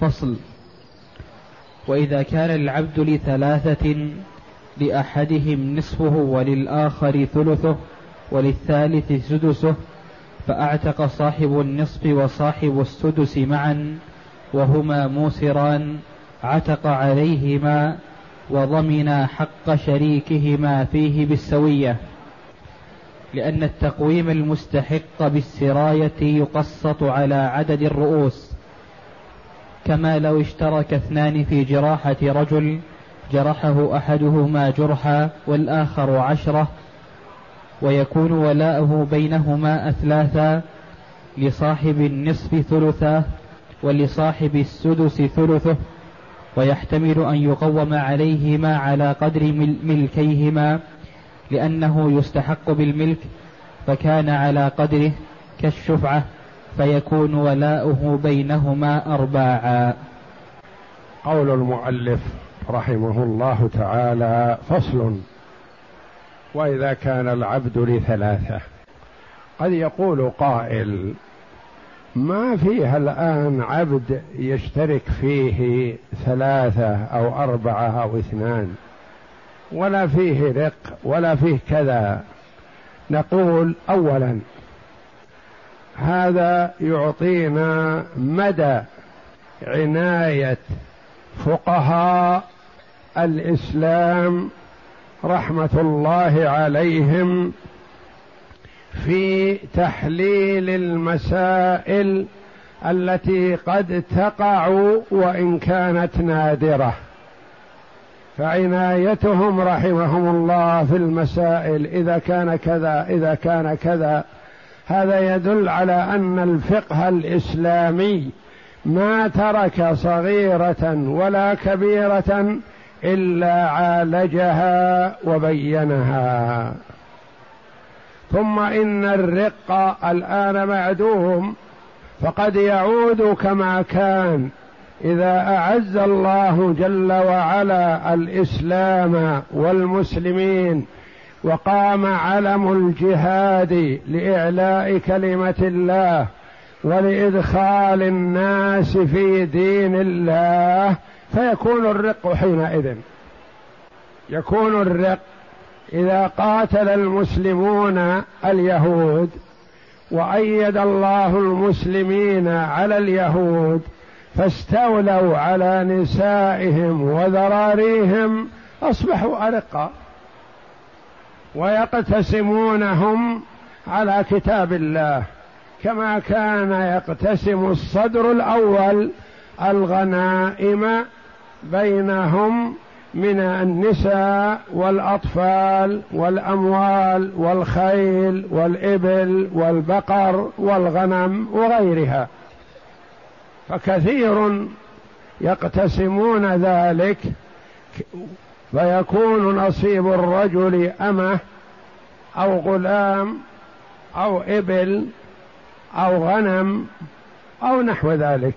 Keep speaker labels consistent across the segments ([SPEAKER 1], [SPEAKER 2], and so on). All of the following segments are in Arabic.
[SPEAKER 1] فصل. وإذا كان العبد لثلاثة لأحدهم نصفه وللآخر ثلثه وللثالث سدسه فأعتق صاحب النصف وصاحب السدس معا وهما موسران عتق عليهما وضمن حق شريكهما فيه بالسوية. لأن التقويم المستحق بالسراية يقسط على عدد الرؤوس. كما لو اشترك اثنان في جراحة رجل جرحه أحدهما جرحا والآخر عشرة ويكون ولاؤه بينهما أثلاثا لصاحب النصف ثلثا ولصاحب السدس ثلثه ويحتمل أن يقوم عليهما على قدر ملكيهما لأنه يستحق بالملك فكان على قدره كالشفعة. فيكون ولاؤه بينهما أرباعا.
[SPEAKER 2] قول المؤلف رحمه الله تعالى فصل وإذا كان العبد لثلاثة. قد يقول قائل ما فيها الآن عبد يشترك فيه ثلاثة أو أربعة أو اثنان؟ ولا فيه رق ولا فيه كذا. نقول اولا هذا يعطينا مدى عناية فقهاء الإسلام رحمة الله عليهم في تحليل المسائل التي قد تقع وإن كانت نادرة. فعنايتهم رحمهم الله في المسائل إذا كان كذا إذا كان كذا هذا يدل على أن الفقه الإسلامي ما ترك صغيرة ولا كبيرة إلا عالجها وبينها. ثم إن الرق الآن معدوم فقد يعود كما كان إذا أعز الله جل وعلا الإسلام والمسلمين وقام علم الجهاد لإعلاء كلمة الله ولإدخال الناس في دين الله فيكون الرق حينئذ. يكون الرق إذا قاتل المسلمون اليهود وأيد الله المسلمين على اليهود فاستولوا على نسائهم وذراريهم أصبحوا ارقا ويقتسمونهم على كتاب الله كما كان يقتسم الصدر الأول الغنائم بينهم من النساء والأطفال والأموال والخيل والإبل والبقر والغنم وغيرها. فكثير يقتسمون ذلك فيكون نصيب الرجل أمة أو غلام أو إبل أو غنم أو نحو ذلك.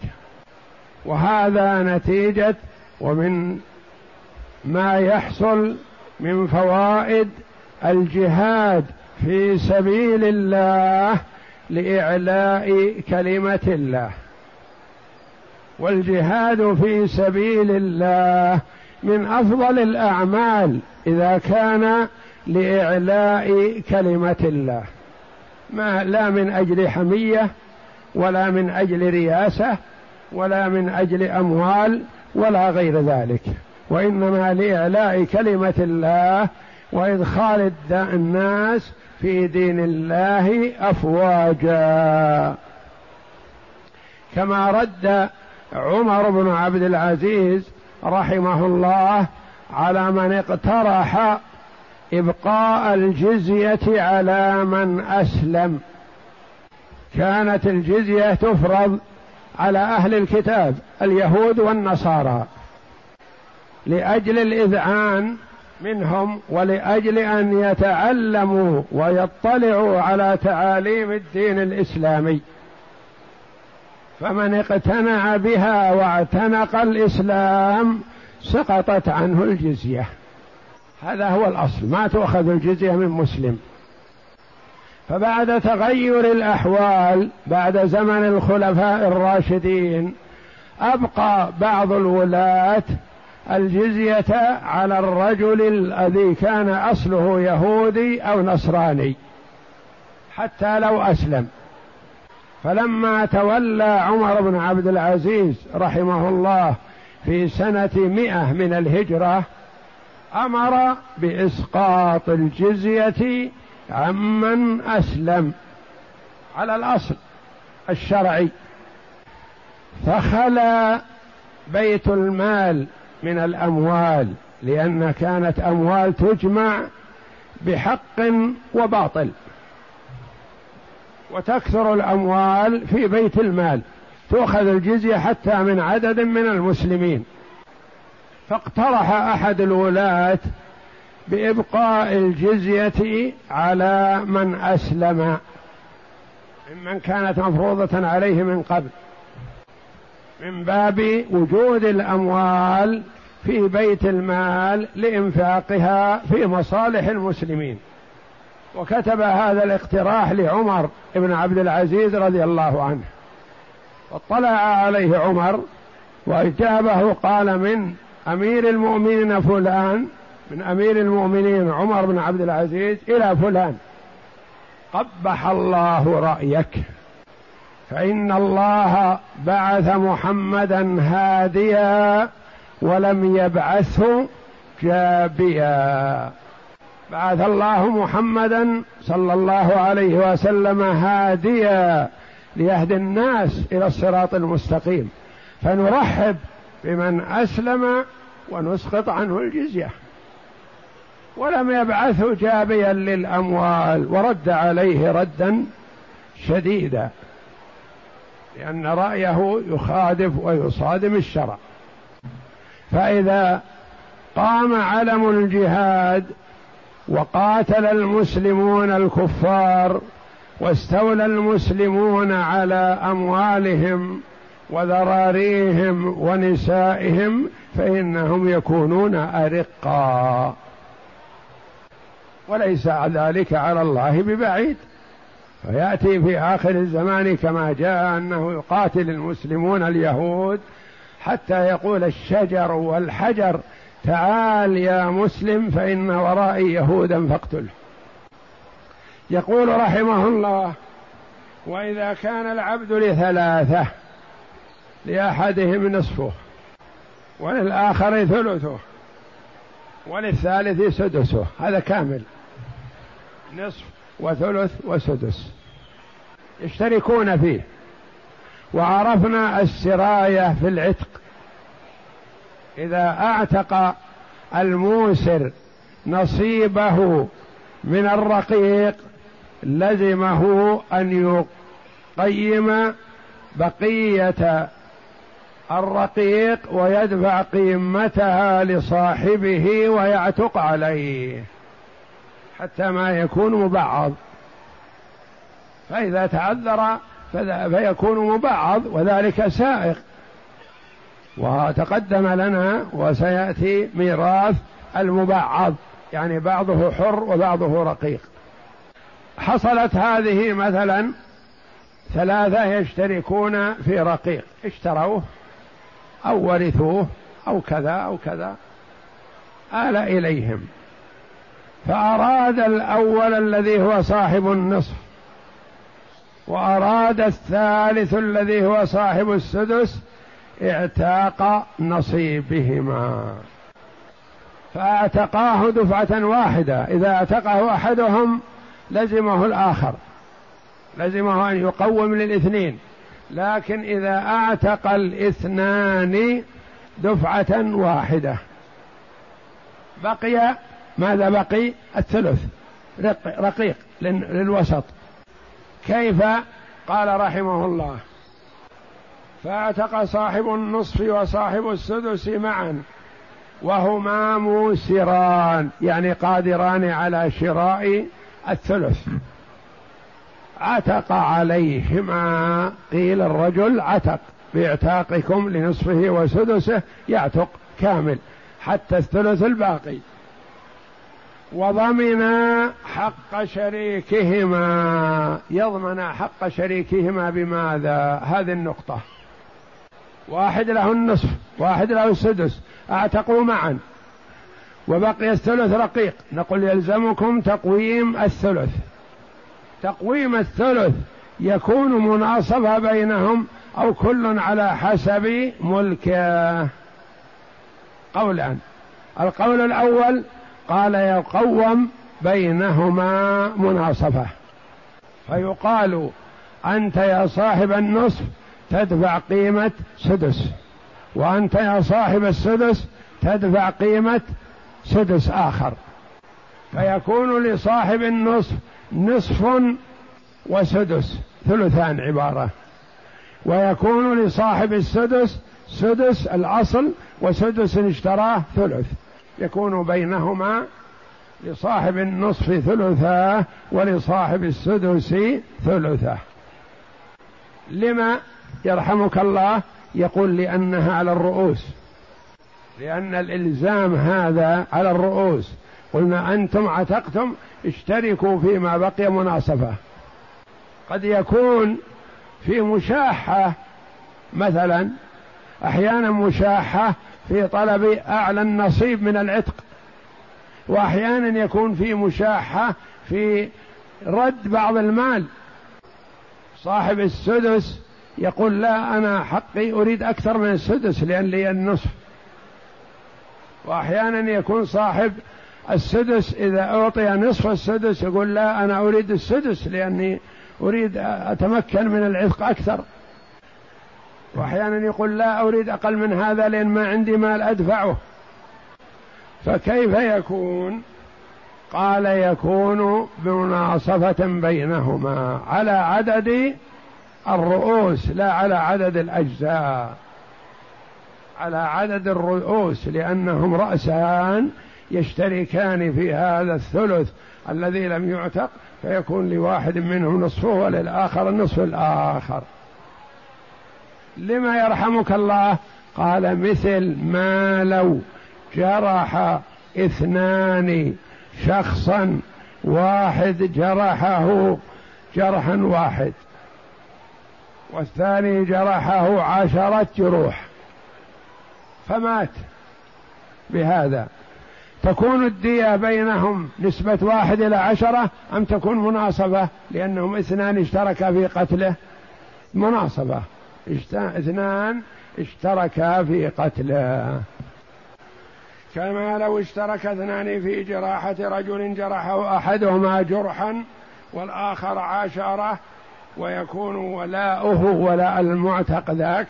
[SPEAKER 2] وهذا نتيجة ومن ما يحصل من فوائد الجهاد في سبيل الله لإعلاء كلمة الله. والجهاد في سبيل الله من أفضل الأعمال إذا كان لإعلاء كلمة الله. ما لا من أجل حمية ولا من أجل رياسة ولا من أجل أموال ولا غير ذلك. وإنما لإعلاء كلمة الله وإدخال الناس في دين الله أفواجا. كما رد عمر بن عبد العزيز رحمه الله على من اقترح إبقاء الجزية على من أسلم. كانت الجزية تفرض على أهل الكتاب اليهود والنصارى لأجل الإذعان منهم ولأجل أن يتعلموا ويطلعوا على تعاليم الدين الإسلامي. فمن اقتنع بها واعتنق الإسلام سقطت عنه الجزية. هذا هو الأصل ما تؤخذ الجزية من مسلم. فبعد تغير الأحوال بعد زمن الخلفاء الراشدين أبقى بعض الولاة الجزية على الرجل الذي كان أصله يهودي أو نصراني حتى لو أسلم. فلما تولى عمر بن عبد العزيز رحمه الله في سنة مئة من الهجرة أمر بإسقاط الجزية عمن أسلم على الأصل الشرعي. فخلا بيت المال من الأموال لأن كانت أموال تجمع بحق وباطل. وتكثر الأموال في بيت المال. تؤخذ الجزية حتى من عدد من المسلمين. فاقترح أحد الولاة بإبقاء الجزية على من أسلم ممن كانت مفروضة عليه من قبل. من باب وجود الأموال في بيت المال لإنفاقها في مصالح المسلمين. وكتب هذا الاقتراح لعمر بن عبد العزيز رضي الله عنه. واطلع عليه عمر وأجابه قال من أمير المؤمنين فلان من أمير المؤمنين عمر بن عبد العزيز إلى فلان. قبح الله رأيك فإن الله بعث محمدا هاديا ولم يبعثه جابيا. بعث الله محمدا صلى الله عليه وسلم هاديا ليهدي الناس إلى الصراط المستقيم. فنرحب بمن أسلم ونسقط عنه الجزية. ولم يبعثه جابيا للأموال ورد عليه ردا شديدا لأن رأيه يخالف ويصادم الشرع. فإذا قام علم الجهاد وقاتل المسلمون الكفار واستولى المسلمون على أموالهم وذراريهم ونسائهم فإنهم يكونون أرقا. وليس ذلك على الله ببعيد. فيأتي في آخر الزمان كما جاء أنه يقاتل المسلمون اليهود حتى يقول الشجر والحجر تعال يا مسلم فإن ورائي يهودا فاقتله. يقول رحمه الله وإذا كان العبد لثلاثة لأحدهم نصفه وللآخر ثلثه وللثالث سدسه هذا كامل. نصف وثلث وسدس. يشتركون فيه. وعرفنا السراية في العتق. إذا أعتق الموسر نصيبه من الرقيق لزمه أن يقيم بقية الرقيق ويدفع قيمتها لصاحبه ويعتق عليه حتى ما يكون مبعض. فإذا تعذر فيكون مبعض وذلك سائق. وتقدم لنا وسيأتي ميراث المبعض يعني بعضه حر وبعضه رقيق. حصلت هذه مثلا ثلاثة يشتركون في رقيق. اشتروه أو ورثوه أو كذا أو كذا. آل إليهم. فأراد الأول الذي هو صاحب النصف وأراد الثالث الذي هو صاحب السدس اعتاق نصيبهما. فاعتقاه دفعة واحدة. إذا اعتقه أحدهم لزمه الآخر. لزمه أن يقوم للاثنين. لكن إذا اعتق الاثنان دفعة واحدة. بقي ماذا بقي؟ الثلث. رقيق للوسط. كيف؟ قال رحمه الله. فأعتق صاحب النصف وصاحب السدس معا وهما موسران يعني قادران على شراء الثلث. عتق عليهما قيل الرجل عتق بإعتاقكم لنصفه وسدسه يعتق كامل حتى الثلث الباقي. وضمنا حق شريكهما يضمن حق شريكهما بماذا؟ هذه النقطة. واحد له النصف واحد له السدس. أعتقوا معا. وبقي الثلث رقيق. نقول يلزمكم تقويم الثلث. تقويم الثلث يكون مناصفة بينهم أو كل على حسب ملكه. قولان القول الأول قال يقوم بينهما مناصفة فيقال أنت يا صاحب النصف تدفع قيمة سدس. وأنت يا صاحب السدس تدفع قيمة سدس آخر. فيكون لصاحب النصف نصف وسدس ثلثان عبارة. ويكون لصاحب السدس سدس الأصل وسدس اشتراه ثلث. يكون بينهما لصاحب النصف ثلثاه ولصاحب السدس ثلثه لما يرحمك الله يقول لأنها على الرؤوس. لأن الإلزام هذا على الرؤوس. قلنا أنتم عتقتم اشتركوا فيما بقي مناصفة. قد يكون في مشاحة مثلا أحيانا مشاحة في طلب أعلى النصيب من العتق. وأحيانا يكون في مشاحة في رد بعض المال. صاحب السدس يقول لا أنا حقي أريد أكثر من السدس لأن لي النصف. وأحيانا يكون صاحب السدس إذا أعطي نصف السدس يقول لا أنا أريد السدس لأني أريد أتمكن من العتق أكثر. وأحيانا يقول لا أريد أقل من هذا لأن ما عندي مال أدفعه. فكيف يكون؟ قال يكون بمناصفة بينهما على عدد الرؤوس لا على عدد الأجزاء على عدد الرؤوس لأنهم رأسان يشتركان في هذا الثلث. الذي لم يعتق فيكون لواحد منهم نصفه وللآخر النصف الآخر. لما يرحمك الله؟ قال مثل ما لو جرح اثنان شخصا واحد جرحه جرحا واحد. والثاني جرحه عشرة جروح. فمات بهذا. تكون الدية بينهم نسبة واحد إلى عشرة أم تكون مناصفة لأنهم اثنان اشتركا في قتله. مناصفة اثنان اشتركا في قتله. كما لو اشترك اثنان في جراحة رجل جرحه أحدهما جرحا والآخر عاشره ويكون ولاؤه ولاء المعتق ذاك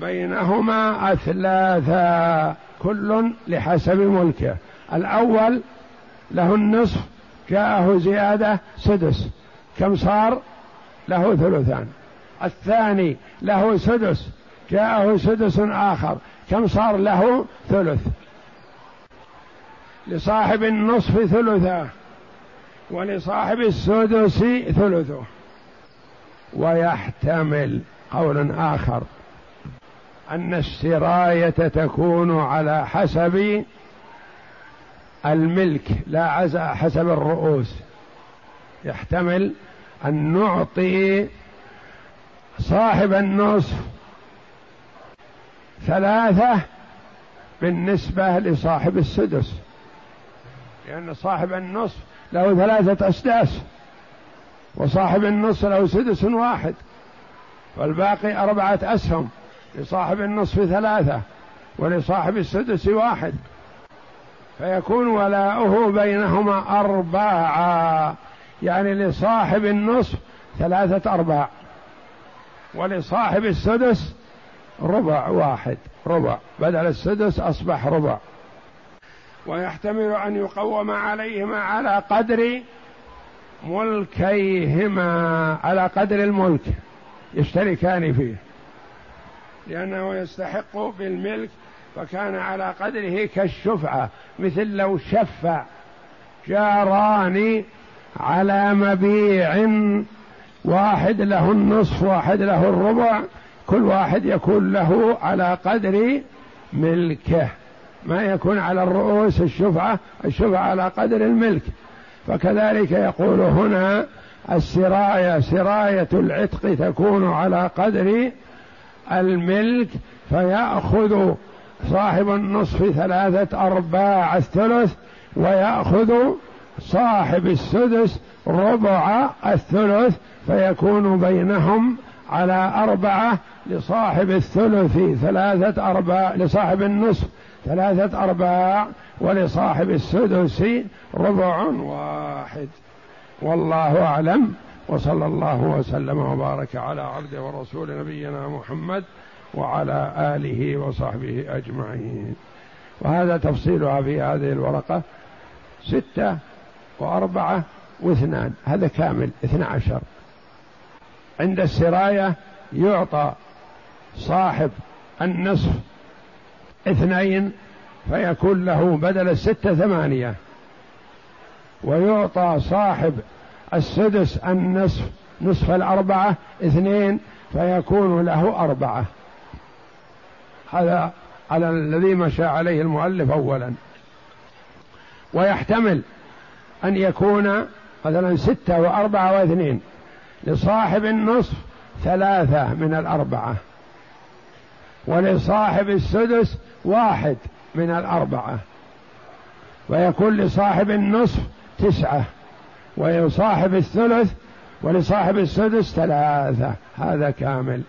[SPEAKER 2] بينهما أثلاثا كل لحسب ملكه. الأول له النصف جاءه زيادة سدس. كم صار؟ له ثلثان. الثاني له سدس جاءه سدس آخر. كم صار له ثلث؟ لصاحب النصف ثلثاه ولصاحب السدس ثلثه. ويحتمل قول آخر أن السراية تكون على حسب الملك لا حسب الرؤوس. يحتمل أن نعطي صاحب النصف ثلاثة بالنسبة لصاحب السدس. لأن صاحب النصف له ثلاثة أسداس وصاحب النصف له سدس واحد والباقي أربعة أسهم لصاحب النصف ثلاثة ولصاحب السدس واحد فيكون ولاؤه بينهما أرباعا يعني لصاحب النصف ثلاثة أرباع ولصاحب السدس ربع واحد ربع بدل السدس أصبح ربع. ويحتمل أن يقوم عليهما على قدر ملكيهما على قدر الملك يشتركان فيه. لأنه يستحق بالملك فكان على قدره كالشفعة مثل لو شفع جاران على مبيع واحد له النصف واحد له الربع كل واحد يكون له على قدر ملكه. ما يكون على الرؤوس الشفعة الشفعة على قدر الملك. فكذلك يقول هنا السراية سراية العتق تكون على قدر الملك فيأخذ صاحب النصف ثلاثة أرباع الثلث ويأخذ صاحب السدس ربع الثلث فيكون بينهم على أربعة لصاحب الثلث ثلاثة أرباع لصاحب النصف ثلاثة أرباع ولصاحب السدس ربع واحد. والله أعلم. وصلى الله وسلم وبارك على عبد ورسول نبينا محمد وعلى آله وصحبه أجمعين. وهذا تفصيلها في هذه الورقة ستة وأربعة واثنان. هذا كامل اثنى عشر. عند السراية يعطى صاحب النصف اثنين فيكون له بدل الستة ثمانية. ويعطى صاحب السدس النصف نصف الأربعة اثنين فيكون له أربعة. هذا على الذي مشى عليه المؤلف أولا. ويحتمل أن يكون مثلا ستة وأربعة واثنين لصاحب النصف ثلاثة من الأربعة. ولصاحب السدس واحد من الأربعة. ويكون لصاحب النصف تسعة. ولصاحب الثلث ولصاحب السدس ثلاثة. هذا كامل.